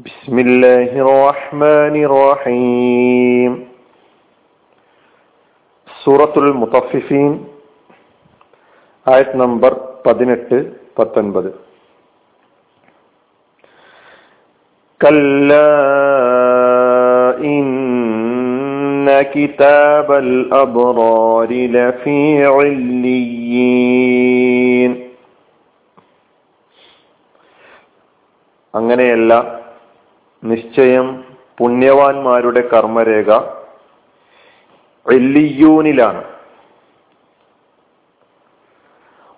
بسم الله الرحمن الرحيم സൂറത്തുൽ മുത്തഫിഫീൻ ആയത് നമ്പർ പതിനെട്ട് പത്തൊൻപത് كلا إن كتاب الأبرار لفي عليين അങ്ങനെയല്ല നിശ്ചയം പുണ്യവാന്മാരുടെ കർമ്മരേഖ എല്ലിയൂനിലാണ്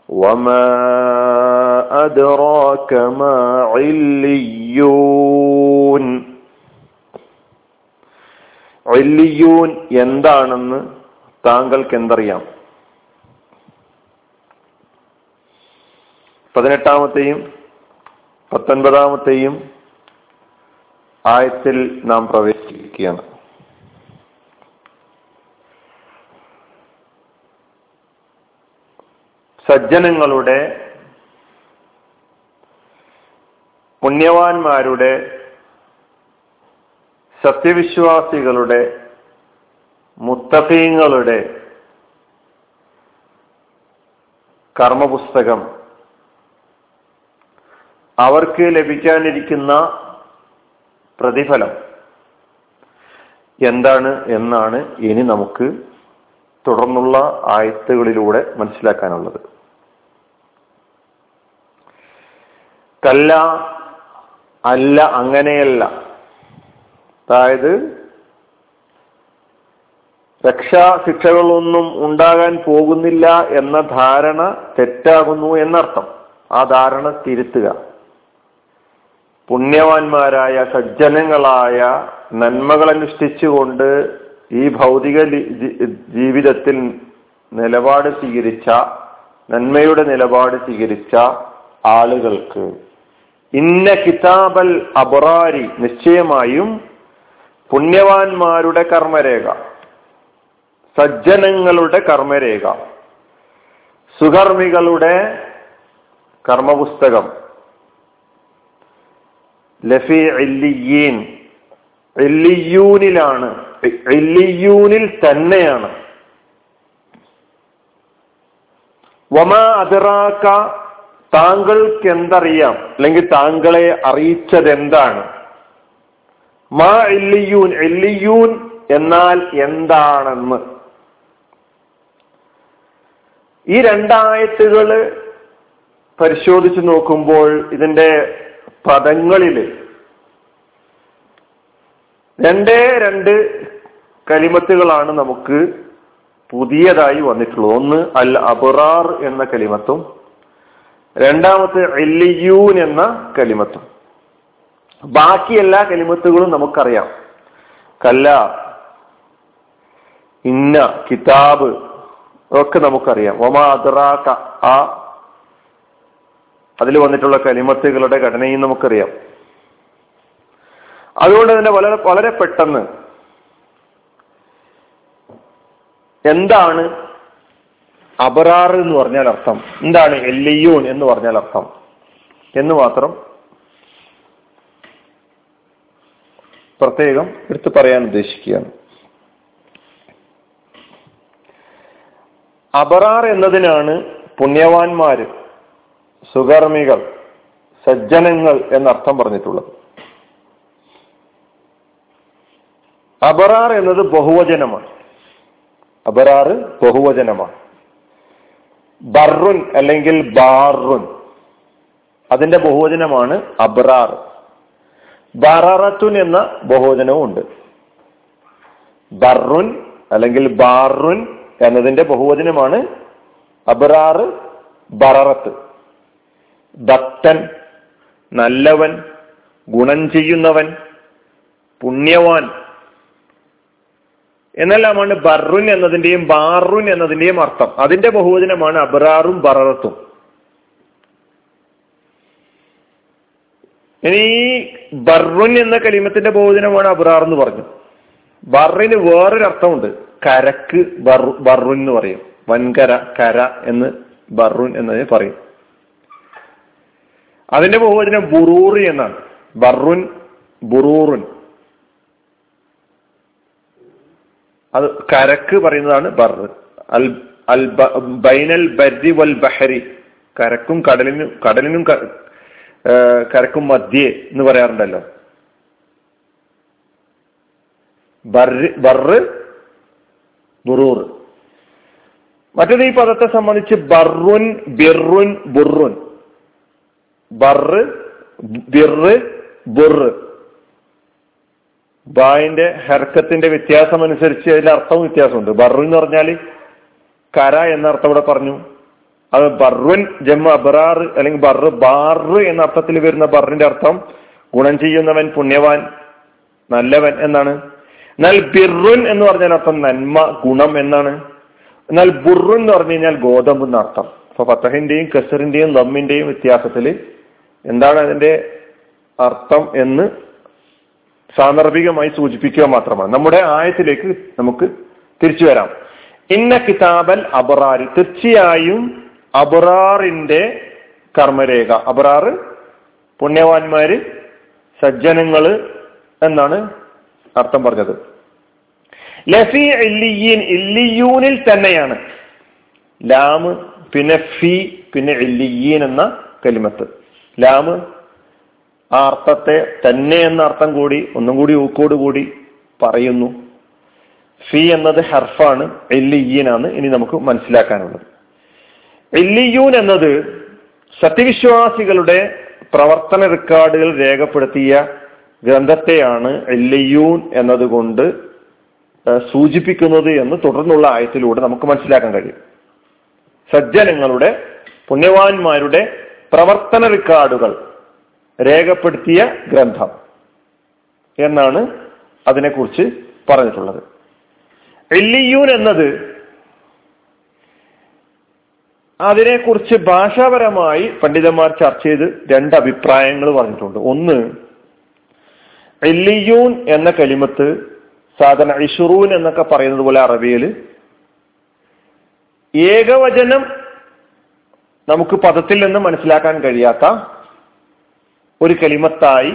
وما أدراك ما عليون عليون എന്താണെന്ന് താങ്കൾക്ക് എന്തറിയാം പതിനെട്ടാമത്തെയും പത്തൊൻപതാമത്തെയും ആയത്തിൽ നാം പ്രവേശിക്കുകയാണ്. സജ്ജനങ്ങളുടെ പുണ്യവാന്മാരുടെ സത്യവിശ്വാസികളുടെ മുത്തഫീങ്ങളുടെ കർമ്മപുസ്തകം അവർക്ക് ലഭിക്കാനിരിക്കുന്ന പ്രതിഫലം. എന്താണ് എന്നാണ് ഇനി നമുക്ക് തുടർന്നുള്ള ആയത്തുകളിലൂടെ മനസ്സിലാക്കാനുള്ളത്. കല്ല അല്ല അങ്ങനെയല്ല. അതായത് രക്ഷാ ശിക്ഷകളൊന്നും ഉണ്ടാകാൻ പോകുന്നില്ല എന്ന ധാരണ തെറ്റാകുന്നു എന്നർത്ഥം. ആ ധാരണ തിരുത്തുക. പുണ്യവാന്മാരായ സജ്ജനങ്ങളായ നന്മകൾ അനുഷ്ഠിച്ചുകൊണ്ട് ഈ ഭൗതിക ജീവിതത്തിൽ നിലപാട് സ്വീകരിച്ച നന്മയുടെ നിലപാട് സ്വീകരിച്ച ആളുകൾക്ക് ഇന്ന കിതാബൽ അബറാരി നിശ്ചയമായും പുണ്യവാന്മാരുടെ കർമ്മരേഖ സജ്ജനങ്ങളുടെ കർമ്മരേഖ സുകർമ്മികളുടെ കർമ്മപുസ്തകം ലഫി എല്ലിയീൻ എല്ലിയൂനിലാണ് എല്ലിയൂനിൽ തന്നെയാണ്. വമ അതിറാക്ക താങ്കൾക്ക് എന്തറിയാം അല്ലെങ്കിൽ താങ്കളെ അറിയിച്ചത് എന്താണ് മാ എല്ലിയൂൻ എല്ലിയൂൻ എന്നാൽ എന്താണെന്ന്. ഈ രണ്ടായത്തുകൾ പരിശോധിച്ചു നോക്കുമ്പോൾ ഇതിന്റെ പദങ്ങളിൽ. രണ്ടേ രണ്ട് കലിമത്തുകളാണ് നമുക്ക് പുതിയതായി വന്നിട്ടുള്ളത്. ഒന്ന് അൽ അബറാർ എന്ന കലിമത്തും രണ്ടാമത്തെ എല്ലിയൂൻ എന്ന കലിമത്തും. ബാക്കി എല്ലാ കലിമത്തുകളും നമുക്കറിയാം. കല്ല ഇന്ന കിതാബ് ഒക്കെ നമുക്കറിയാം. ഒമാ അദറാക്ക ആ അതിൽ വന്നിട്ടുള്ള കലിമത്തുകളുടെ ഘടനയും നമുക്കറിയാം. അതുകൊണ്ട് തന്നെ വളരെ വളരെ പെട്ടെന്ന് എന്താണ് അബറാർ എന്ന് പറഞ്ഞാൽ അർത്ഥം? എന്താണ് എല്ലിയൂൻ എന്ന് പറഞ്ഞാൽ അർത്ഥം? എന്ന് മാത്രം പ്രത്യേകം എടുത്തു പറയാൻ ഉദ്ദേശിക്കുകയാണ്. അബറാർ എന്നതിനാണ് പുണ്യവാന്മാര് സുകർമ്മികൾ സജ്ജനങ്ങൾ എന്നർത്ഥം പറഞ്ഞിട്ടുള്ളത്. അബറാർ എന്നത് ബഹുവചനമാണ്. അബറാറ് ബഹുവചനമാണ്. ബറുൻ അല്ലെങ്കിൽ ബാറുൻ. അതിന്റെ ബഹുവചനമാണ് അബ്രാർ. ബററത്തുൻ എന്ന ബഹുവചനവും ഉണ്ട്. ബറുൻ അല്ലെങ്കിൽ ബാറുൻ എന്നതിന്റെ ബഹുവചനമാണ് അബ്രാർ ബററത്ത്. ഭക്തൻ നല്ലവൻ ഗുണം ചെയ്യുന്നവൻ പുണ്യവാൻ. എന്നെല്ലാമാണ് ബറുൻ എന്നതിന്റെയും ബാറുൻ എന്നതിന്റെയും അർത്ഥം. അതിന്റെ ബഹുവചനമാണ് അബ്രാറും ബററത്തും. ഇനി ബറുൻ എന്ന കലിമത്തിന്റെ ബഹുവചനമാണ് അബ്രാർ എന്ന് പറഞ്ഞു. ബറിന് വേറൊരു അർത്ഥമുണ്ട് കരക്ക് ബറു ബറുൻ എന്ന് പറയും. വൻകര കര എന്ന് ബറുൻ എന്നതിനെ പറയും. അതിന്റെ ബഹുവചനം ബുറൂറി എന്നാണ്. ബറുൻ ബുറൂറുൻ. അത് കരക്ക് പറയുന്നതാണ് ബർ. അൽ അൽ ബൈനൽ ബരി വൽ ബഹരി. കരക്കും കടലിനും കടലിനും കരക്കും മധ്യേ എന്ന് പറയാറുണ്ടല്ലോ. ബറ് ബുറൂർ. മറ്റേത് ഈ പദത്തെ സംബന്ധിച്ച് ബറുൻ ബിറുൻ ബുറുൻ. ബറ് ബിറ് ബുറ് ബായിന്റെ ഹർക്കത്തിന്റെ വ്യത്യാസം അനുസരിച്ച് അതിന്റെ അർത്ഥവും വ്യത്യാസമുണ്ട്. ബറു എന്ന് പറഞ്ഞാൽ കര എന്ന അർത്ഥം ഇവിടെ പറഞ്ഞു. അത് ബറുൻ ജമ്മ അബറാർ അല്ലെങ്കിൽ ബറ് ബാറ് എന്ന അർത്ഥത്തിൽ വരുന്ന ബറിന്റെ അർത്ഥം ഗുണം ചെയ്യുന്നവൻ പുണ്യവാൻ നല്ലവൻ എന്നാണ്. എന്നാൽ ബിറുൻ എന്ന് പറഞ്ഞാൽ അർത്ഥം നന്മ ഗുണം എന്നാണ്. എന്നാൽ ബുറുൻ എന്ന് പറഞ്ഞു കഴിഞ്ഞാൽ ഗോതമ്പ് എന്ന അർത്ഥം. അപ്പൊ ഫത്തഹിന്റെയും കസറിന്റെയും ലമ്മിന്റെയും വ്യത്യാസത്തിൽ എന്താണ് അതിന്റെ അർത്ഥം എന്ന് സാന്ദർഭികമായി സൂചിപ്പിക്കുക മാത്രമാണ്. നമ്മുടെ ആയത്തിലേക്ക് നമുക്ക് തിരിച്ചു വരാം. ഇന്ന കിതാബൽ അബറാരി തീർച്ചയായും അബറാറിന്റെ കർമ്മരേഖ. അബറാറ് പുണ്യവാന്മാര് സജ്ജനങ്ങൾ എന്നാണ് അർത്ഥം പറഞ്ഞത്. ലഫി ഇല്ലിയൂനിൽ തന്നെയാണ്. ലാമ് പിന്നെ ഫി പിന്നെ ഇല്ലിയീൻ എന്ന കലിമത്ത്. ലാമ് ആ അർത്ഥത്തെ തന്നെ എന്ന അർത്ഥം കൂടി ഒന്നും കൂടി ഊക്കോട് കൂടി പറയുന്നു. ഫി എന്നത് ഹർഫാണ് എല്ലിയീനാണ് ഇനി നമുക്ക് മനസ്സിലാക്കാനുള്ളത്. എല്ലിയൂൻ എന്നത് സത്യവിശ്വാസികളുടെ പ്രവർത്തന റെക്കോർഡുകൾ രേഖപ്പെടുത്തിയ ഗ്രന്ഥത്തെയാണ് എല്ലിയൂൻ എന്നതുകൊണ്ട് സൂചിപ്പിക്കുന്നത് എന്ന് തുടർന്നുള്ള ആയത്തിലൂടെ നമുക്ക് മനസ്സിലാക്കാൻ കഴിയും. സജ്ജനങ്ങളുടെ പുണ്യവാന്മാരുടെ പ്രവർത്തന റെക്കോർഡുകൾ രേഖപ്പെടുത്തിയ ഗ്രന്ഥം എന്നാണ് അതിനെക്കുറിച്ച് പറഞ്ഞിട്ടുള്ളത്. എല്ലിയൂൻ എന്നത് അതിനെക്കുറിച്ച് ഭാഷാപരമായി പണ്ഡിതന്മാർ ചർച്ച ചെയ്ത് രണ്ട് അഭിപ്രായങ്ങൾ പറഞ്ഞിട്ടുണ്ട്. ഒന്ന് എല്ലിയൂൻ എന്ന കലിമത്ത് സാധാരണ ഇഷുറൂൻ എന്നൊക്കെ പറയുന്നത് പോലെ അറബിയിൽ ഏകവചനം നമുക്ക് പദത്തിൽ നിന്ന് മനസ്സിലാക്കാൻ കഴിയാത്ത ഒരു കലിമത്തായി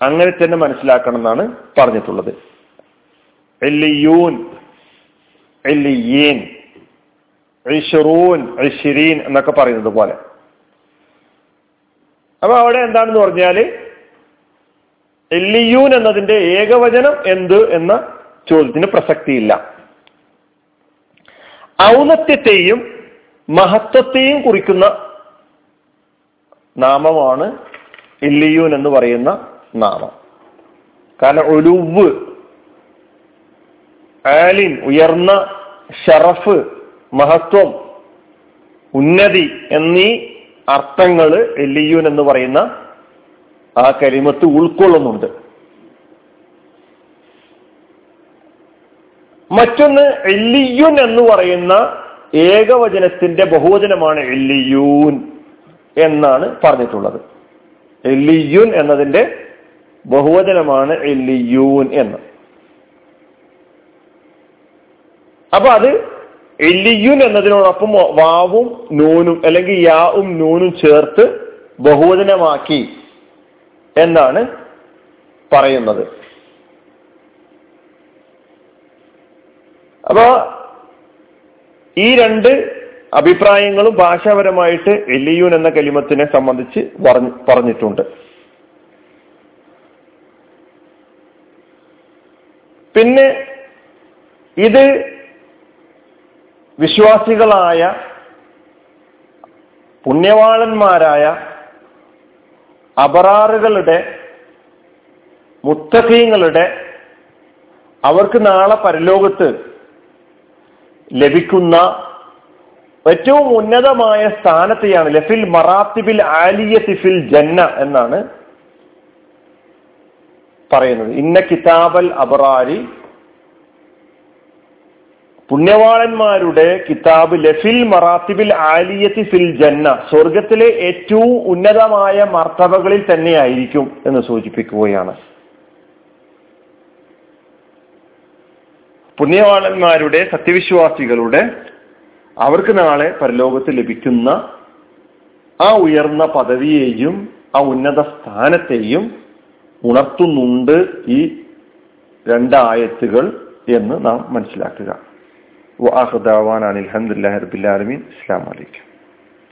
അങ്ങനെ തന്നെ മനസ്സിലാക്കണം എന്നാണ് പറഞ്ഞിട്ടുള്ളത് എന്നൊക്കെ പറയുന്നത് പോലെ. അപ്പൊ അവിടെ എന്താണെന്ന് പറഞ്ഞാൽ എല്ലിയൂൻ എന്നതിന്റെ ഏകവചനം എന്ത് എന്ന ചോദ്യത്തിന് പ്രസക്തിയില്ല. ഔന്നത്യത്തെയും മഹത്വത്തെയും കുറിക്കുന്ന നാമമാണ് ഇല്ലിയൂൻ എന്ന് പറയുന്ന നാമം. കാരണം ഒലുവ് ആലിൻ ഉയർന്ന ഷറഫ് മഹത്വം ഉന്നതി എന്നീ അർത്ഥങ്ങൾ എല്ലിയൂൻ എന്ന് പറയുന്ന ആ കരിമത്ത് ഉൾക്കൊള്ളുന്നുണ്ട്. മറ്റൊന്ന് എല്ലിയുൻ എന്ന് പറയുന്ന ഏകവചനത്തിന്റെ ബഹുവചനമാണ് എല്ലിയൂൻ എന്നാണ് പറഞ്ഞിട്ടുള്ളത്. എല്ലിയുൻ എന്നതിന്റെ ബഹുവചനമാണ് എല്ലിയൂൻ എന്ന്. അപ്പൊ അത് എല്ലിയുൻ എന്നതിനോടൊപ്പം വാവും നൂനും അല്ലെങ്കിൽ യാവും നൂനും ചേർത്ത് ബഹുവചനമാക്കി എന്നാണ് പറയുന്നത്. അപ്പോ ഈ രണ്ട് അഭിപ്രായങ്ങളും ഭാഷാപരമായിട്ട് എലിയൂൻ എന്ന കലിമത്തിനെ സംബന്ധിച്ച് പറഞ്ഞിട്ടുണ്ട്. പിന്നെ ഇത് വിശ്വാസികളായ പുണ്യവാളന്മാരായ അപറാറുകളുടെ മുത്തഖീങ്ങളുടെ അവർക്ക് നാളെ പരലോകത്ത് ലഭിക്കുന്ന ഏറ്റവും ഉന്നതമായ സ്ഥാനത്തെയാണ് ലഫിൽ മറാത്തിബിൽ ആലിയ തിഫിൽ ജന്ന എന്നാണ് പറയുന്നത്. ഇന്ന കിതാബൽ അബറാരി പുണ്യവാളന്മാരുടെ കിതാബ് ലഫിൽ മറാത്തിബിൽ ആലിയത്തി ഫിൽ ജന്ന സ്വർഗത്തിലെ ഏറ്റവും ഉന്നതമായ മർത്തബകളിൽ തന്നെയായിരിക്കും എന്ന് സൂചിപ്പിക്കുകയാണ്. പുണ്യവാളന്മാരുടെ സത്യവിശ്വാസികളുടെ അവർക്ക് നാളെ പരലോകത്ത് ലഭിക്കുന്ന ആ ഉയർന്ന പദവിയെയും ആ ഉന്നത സ്ഥാനത്തെയും ഉണർത്തുന്നുണ്ട് ഈ രണ്ടായത്തുകൾ എന്ന് നാം മനസ്സിലാക്കുക. അലഹമുല്ലാ റബിൻ അസ്ലാം വലൈക്കും